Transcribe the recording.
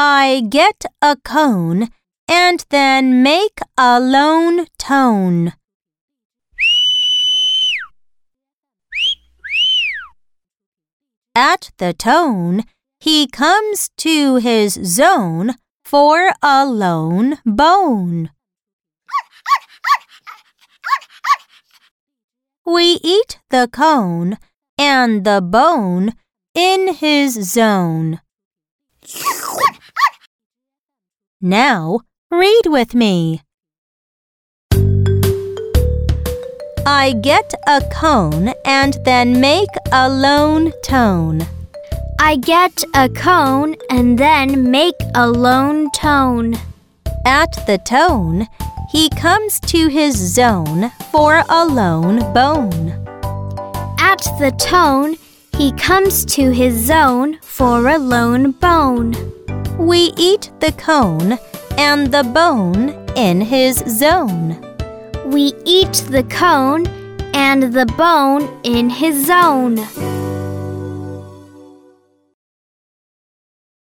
I get a cone and then make a lone tone. At the tone, he comes to his zone for a lone bone. We eat the cone and the bone in his zone. Now, read with me. I get a cone and then make a lone tone. I get a cone and then make a lone tone. At the tone, he comes to his zone for a lone bone. At the tone, he comes to his zone for a lone bone. We eat the cone and the bone in his zone. We eat the cone and the bone in his zone.